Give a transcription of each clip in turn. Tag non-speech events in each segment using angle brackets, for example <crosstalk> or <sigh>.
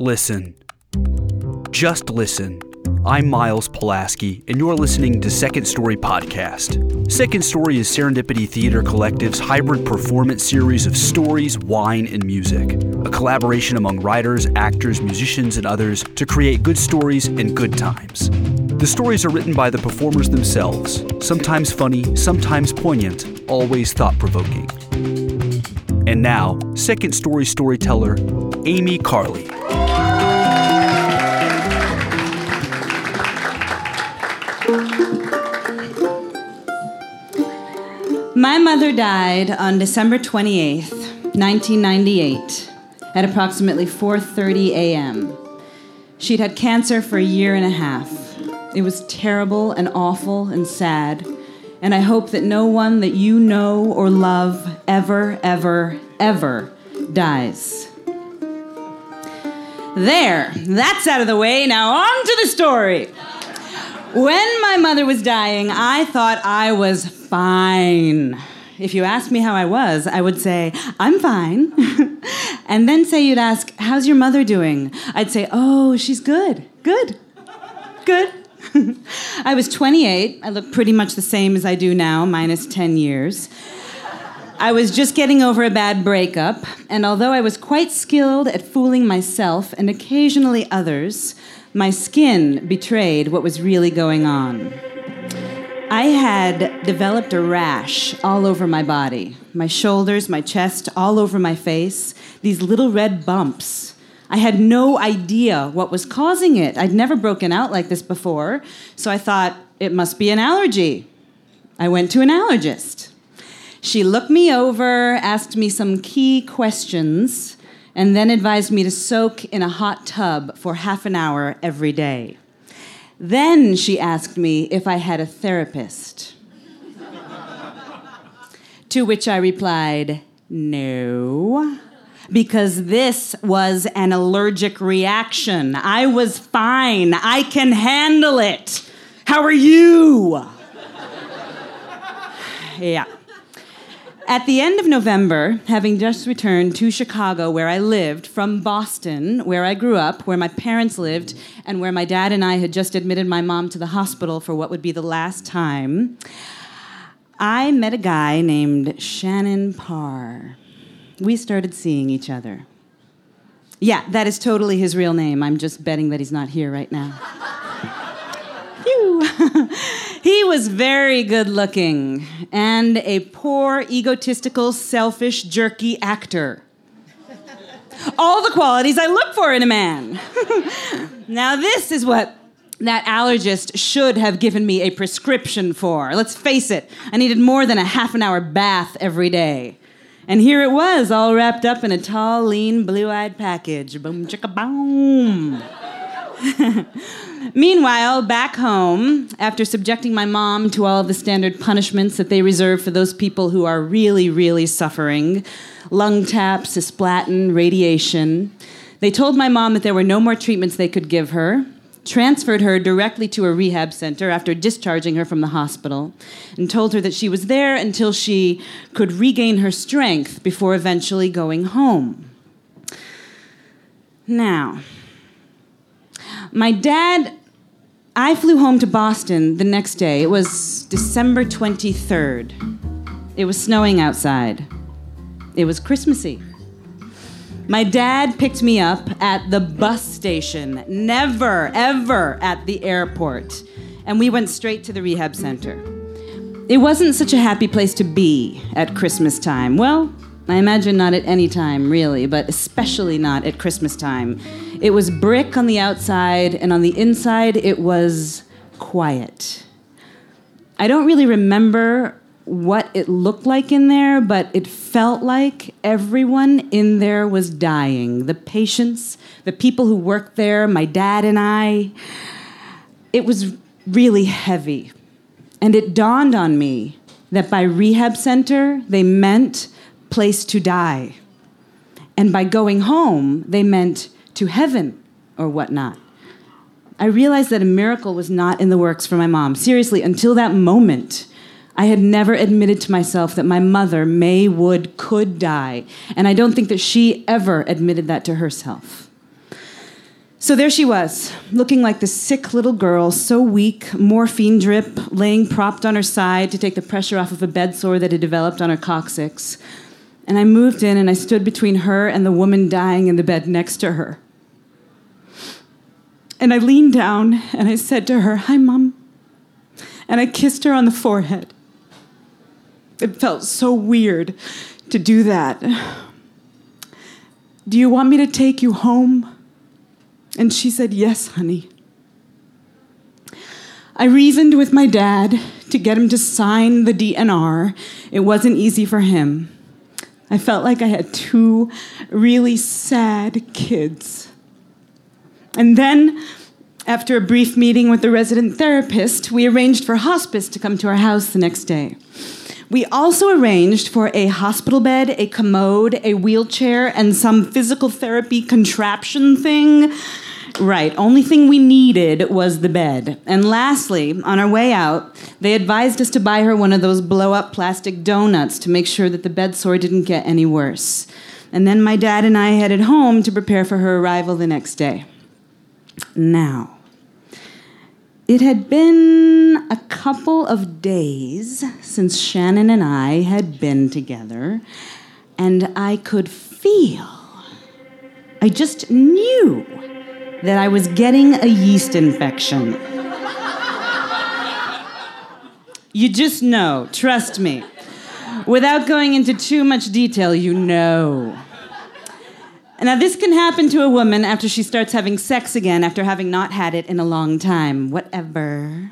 Listen. Just listen. I'm Miles Pulaski, and you're listening to Second Story Podcast. Second Story is Serendipity Theater Collective's hybrid performance series of stories, wine, and music. A collaboration among writers, actors, musicians, and others to create good stories and good times. The stories are written by the performers themselves, sometimes funny, sometimes poignant, always thought provoking. And now, second story storyteller, Amy Carley. My mother died on December 28th, 1998, at approximately 4:30 a.m. She'd had cancer for a year and a half. It was terrible and awful and sad, and I hope that no one that you know or love ever ever ever dies. There, that's out of the way. Now on to the story. When my mother was dying, I thought I was fine. If you asked me how I was, I would say, I'm fine. <laughs> and then say you'd ask, How's your mother doing? I'd say, Oh, she's good. Good. Good. <laughs> I was 28. I look pretty much the same as I do now, minus 10 years. I was just getting over a bad breakup, and although I was quite skilled at fooling myself and occasionally others, my skin betrayed what was really going on. I had developed a rash all over my body my shoulders, my chest, all over my face, these little red bumps. I had no idea what was causing it. I'd never broken out like this before, so I thought it must be an allergy. I went to an allergist. She looked me over, asked me some key questions, and then advised me to soak in a hot tub for half an hour every day. Then she asked me if I had a therapist. to which I replied, no, because this was an allergic reaction. I was fine. I can handle it. How are you? yeah. At the end of November, having just returned to Chicago, where I lived, from Boston, where I grew up, where my parents lived, and where my dad and I had just admitted my mom to the hospital for what would be the last time, I met a guy named Shannon Parr. We started seeing each other. Yeah, that is totally his real name. I'm just betting that he's not here right now. <laughs> Phew. <laughs> he was very good looking and a poor, egotistical, selfish, jerky actor. All the qualities I look for in a man. <laughs> now, this is what that allergist should have given me a prescription for. Let's face it, I needed more than a half an hour bath every day. And here it was, all wrapped up in a tall, lean, blue eyed package. Boom, chicka, boom. <laughs> Meanwhile, back home, after subjecting my mom to all of the standard punishments that they reserve for those people who are really, really suffering lung taps, cisplatin, radiation they told my mom that there were no more treatments they could give her, transferred her directly to a rehab center after discharging her from the hospital, and told her that she was there until she could regain her strength before eventually going home. Now, my dad, I flew home to Boston the next day. It was December 23rd. It was snowing outside. It was Christmassy. My dad picked me up at the bus station, never, ever at the airport. And we went straight to the rehab center. It wasn't such a happy place to be at Christmas time. Well, I imagine not at any time, really, but especially not at Christmas time. It was brick on the outside, and on the inside, it was quiet. I don't really remember what it looked like in there, but it felt like everyone in there was dying. The patients, the people who worked there, my dad and I. It was really heavy. And it dawned on me that by rehab center, they meant place to die. And by going home, they meant to heaven or whatnot. I realized that a miracle was not in the works for my mom. Seriously, until that moment, I had never admitted to myself that my mother, May Wood, could die. And I don't think that she ever admitted that to herself. So there she was, looking like the sick little girl, so weak, morphine drip, laying propped on her side to take the pressure off of a bed sore that had developed on her coccyx. And I moved in and I stood between her and the woman dying in the bed next to her. And I leaned down and I said to her, Hi, Mom. And I kissed her on the forehead. It felt so weird to do that. Do you want me to take you home? And she said, Yes, honey. I reasoned with my dad to get him to sign the DNR. It wasn't easy for him. I felt like I had two really sad kids. And then, after a brief meeting with the resident therapist, we arranged for hospice to come to our house the next day. We also arranged for a hospital bed, a commode, a wheelchair, and some physical therapy contraption thing. Right, only thing we needed was the bed. And lastly, on our way out, they advised us to buy her one of those blow up plastic donuts to make sure that the bed sore didn't get any worse. And then my dad and I headed home to prepare for her arrival the next day. Now, it had been a couple of days since Shannon and I had been together, and I could feel, I just knew that I was getting a yeast infection. You just know, trust me. Without going into too much detail, you know. Now, this can happen to a woman after she starts having sex again after having not had it in a long time. Whatever.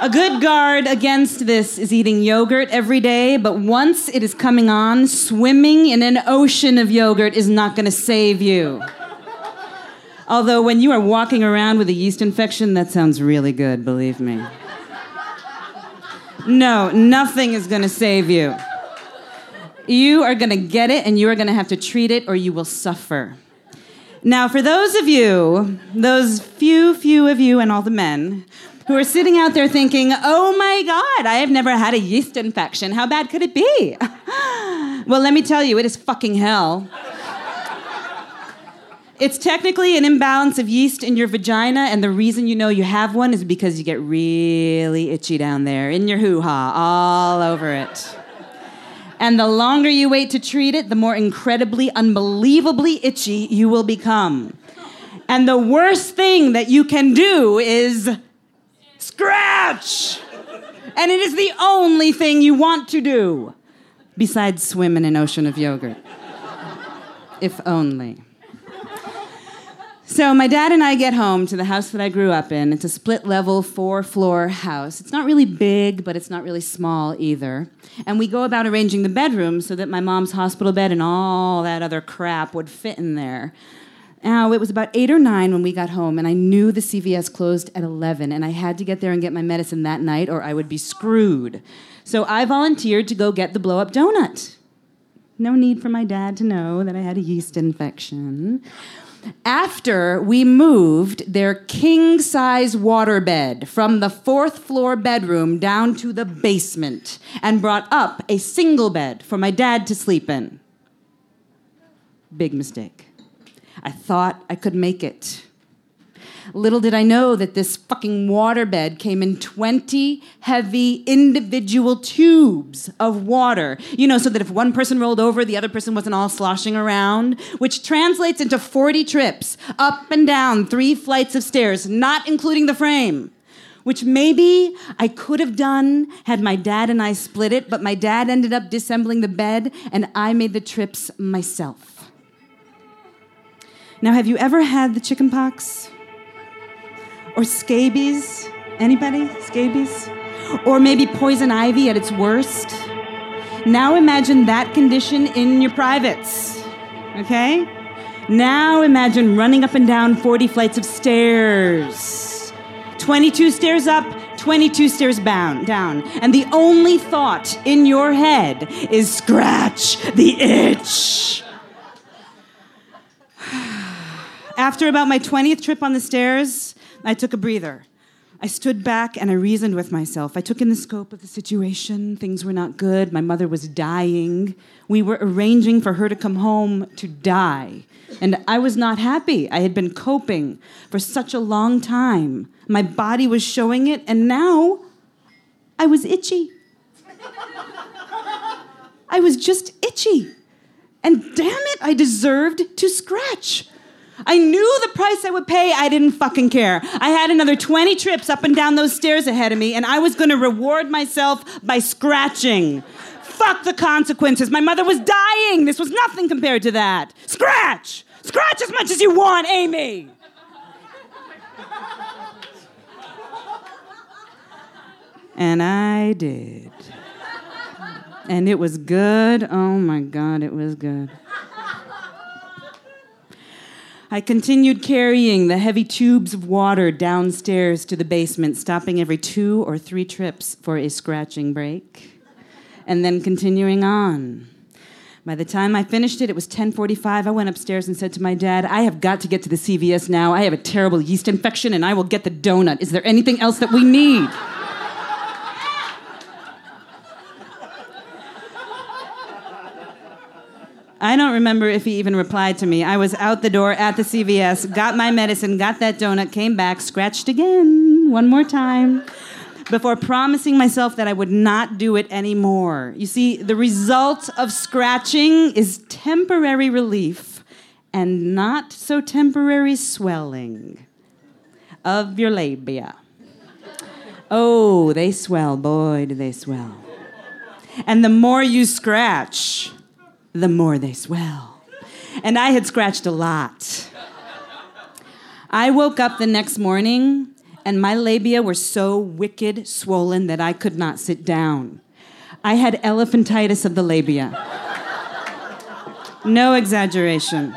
A good guard against this is eating yogurt every day, but once it is coming on, swimming in an ocean of yogurt is not going to save you. Although, when you are walking around with a yeast infection, that sounds really good, believe me. No, nothing is going to save you. You are going to get it and you are going to have to treat it or you will suffer. Now, for those of you, those few, few of you, and all the men who are sitting out there thinking, oh my God, I have never had a yeast infection. How bad could it be? <laughs> well, let me tell you, it is fucking hell. It's technically an imbalance of yeast in your vagina, and the reason you know you have one is because you get really itchy down there in your hoo ha, all over it. And the longer you wait to treat it, the more incredibly, unbelievably itchy you will become. And the worst thing that you can do is scratch. And it is the only thing you want to do besides swim in an ocean of yogurt. if only. So, my dad and I get home to the house that I grew up in. It's a split level, four floor house. It's not really big, but it's not really small either. And we go about arranging the bedrooms so that my mom's hospital bed and all that other crap would fit in there. Now, it was about eight or nine when we got home, and I knew the CVS closed at 11, and I had to get there and get my medicine that night, or I would be screwed. So I volunteered to go get the blow up donut. No need for my dad to know that I had a yeast infection after we moved their king size waterbed from the fourth floor bedroom down to the basement and brought up a single bed for my dad to sleep in. Big mistake. I thought I could make it. Little did I know that this fucking waterbed came in 20 heavy individual tubes of water. You know, so that if one person rolled over, the other person wasn't all sloshing around, which translates into 40 trips up and down three flights of stairs, not including the frame. Which maybe I could have done had my dad and I split it, but my dad ended up disassembling the bed and I made the trips myself. Now, have you ever had the chicken pox? Or scabies? Anybody? Scabies? Or maybe poison ivy at its worst? Now imagine that condition in your privates. Okay? Now imagine running up and down 40 flights of stairs. 22 stairs up, 22 stairs bound, down. And the only thought in your head is scratch the itch. After about my 20th trip on the stairs, I took a breather. I stood back and I reasoned with myself. I took in the scope of the situation. Things were not good. My mother was dying. We were arranging for her to come home to die. And I was not happy. I had been coping for such a long time. My body was showing it, and now I was itchy. I was just itchy. And damn it, I deserved to scratch. I knew the price I would pay. I didn't fucking care. I had another 20 trips up and down those stairs ahead of me, and I was gonna reward myself by scratching. Fuck the consequences. My mother was dying. This was nothing compared to that. Scratch! Scratch as much as you want, Amy! And I did. And it was good. Oh my God, it was good. I continued carrying the heavy tubes of water downstairs to the basement, stopping every two or three trips for a scratching break, and then continuing on. By the time I finished it, it was 10:45. I went upstairs and said to my dad, "I have got to get to the CVS now. I have a terrible yeast infection and I will get the donut. Is there anything else that we need?" I don't remember if he even replied to me. I was out the door at the CVS, got my medicine, got that donut, came back, scratched again, one more time, before promising myself that I would not do it anymore. You see, the result of scratching is temporary relief and not so temporary swelling of your labia. Oh, they swell, boy, do they swell. And the more you scratch, the more they swell. And I had scratched a lot. I woke up the next morning and my labia were so wicked swollen that I could not sit down. I had elephantitis of the labia. No exaggeration.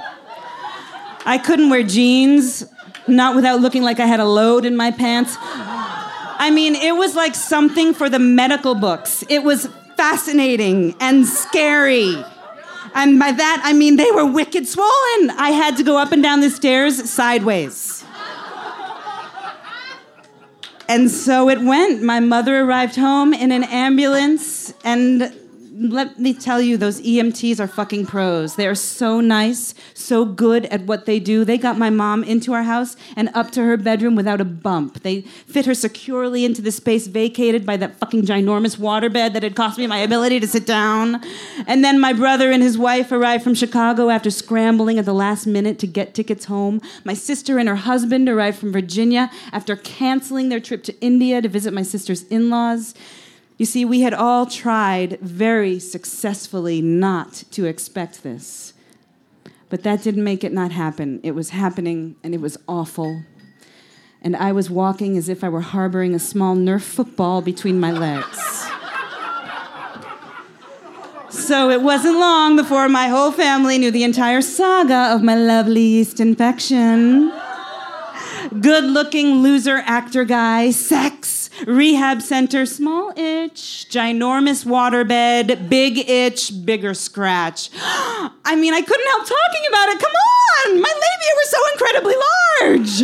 I couldn't wear jeans, not without looking like I had a load in my pants. I mean, it was like something for the medical books. It was fascinating and scary. And by that, I mean they were wicked swollen. I had to go up and down the stairs sideways. And so it went. My mother arrived home in an ambulance, and let me tell you, those EMTs are fucking pros. They are so nice, so good at what they do. They got my mom into our house and up to her bedroom without a bump. They fit her securely into the space vacated by that fucking ginormous waterbed that had cost me my ability to sit down. And then my brother and his wife arrived from Chicago after scrambling at the last minute to get tickets home. My sister and her husband arrived from Virginia after canceling their trip to India to visit my sister's in laws. You see, we had all tried very successfully not to expect this. But that didn't make it not happen. It was happening, and it was awful. And I was walking as if I were harboring a small Nerf football between my legs. So it wasn't long before my whole family knew the entire saga of my lovely yeast infection. Good looking loser actor guy, sex, rehab center, small itch, ginormous waterbed, big itch, bigger scratch. <gasps> I mean, I couldn't help talking about it. Come on! My labia were so incredibly large.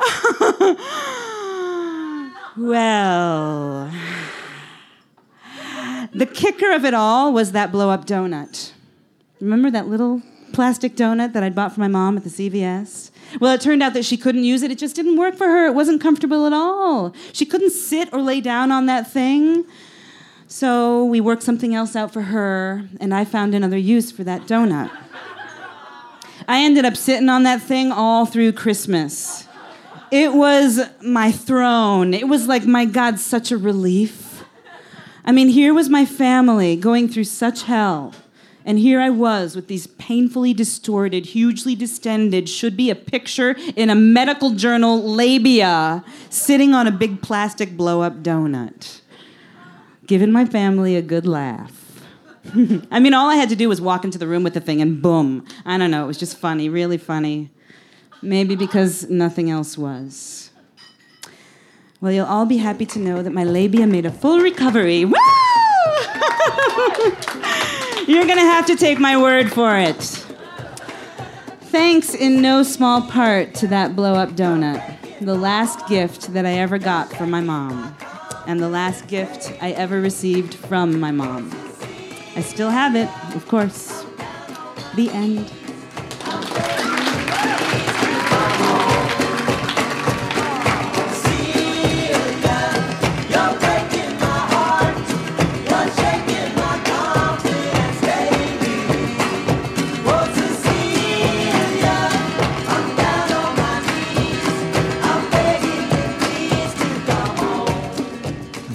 <laughs> well, the kicker of it all was that blow up donut. Remember that little plastic donut that I'd bought for my mom at the CVS? Well, it turned out that she couldn't use it. It just didn't work for her. It wasn't comfortable at all. She couldn't sit or lay down on that thing. So we worked something else out for her, and I found another use for that donut. I ended up sitting on that thing all through Christmas. It was my throne. It was like, my God, such a relief. I mean, here was my family going through such hell. And here I was with these painfully distorted, hugely distended, should be a picture in a medical journal labia, sitting on a big plastic blow up donut, giving my family a good laugh. <laughs> I mean, all I had to do was walk into the room with the thing and boom. I don't know, it was just funny, really funny. Maybe because nothing else was. Well, you'll all be happy to know that my labia made a full recovery. Woo! <laughs> You're going to have to take my word for it. Thanks in no small part to that blow up donut. the last gift that I ever got from my mom, and the last gift I ever received from my mom. I still have it, of course. The end.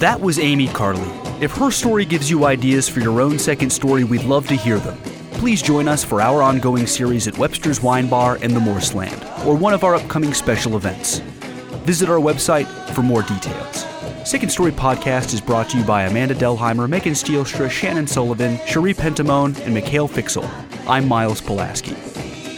That was Amy Carley. If her story gives you ideas for your own second story, we'd love to hear them. Please join us for our ongoing series at Webster's Wine Bar and the Morseland, or one of our upcoming special events. Visit our website for more details. Second Story Podcast is brought to you by Amanda Delheimer, Megan Stielstra, Shannon Sullivan, Cherie Pentamone, and Mikhail Fiksel. I'm Miles Pulaski.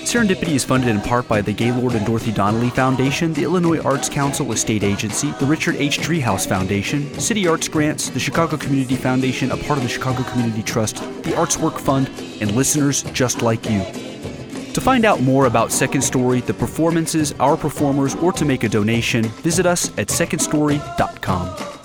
Serendipity is funded in part by the Gaylord and Dorothy Donnelly Foundation, the Illinois Arts Council, a state agency, the Richard H. Driehaus Foundation, City Arts Grants, the Chicago Community Foundation, a part of the Chicago Community Trust, the Arts Work Fund, and listeners just like you. To find out more about Second Story, the performances, our performers, or to make a donation, visit us at secondstory.com.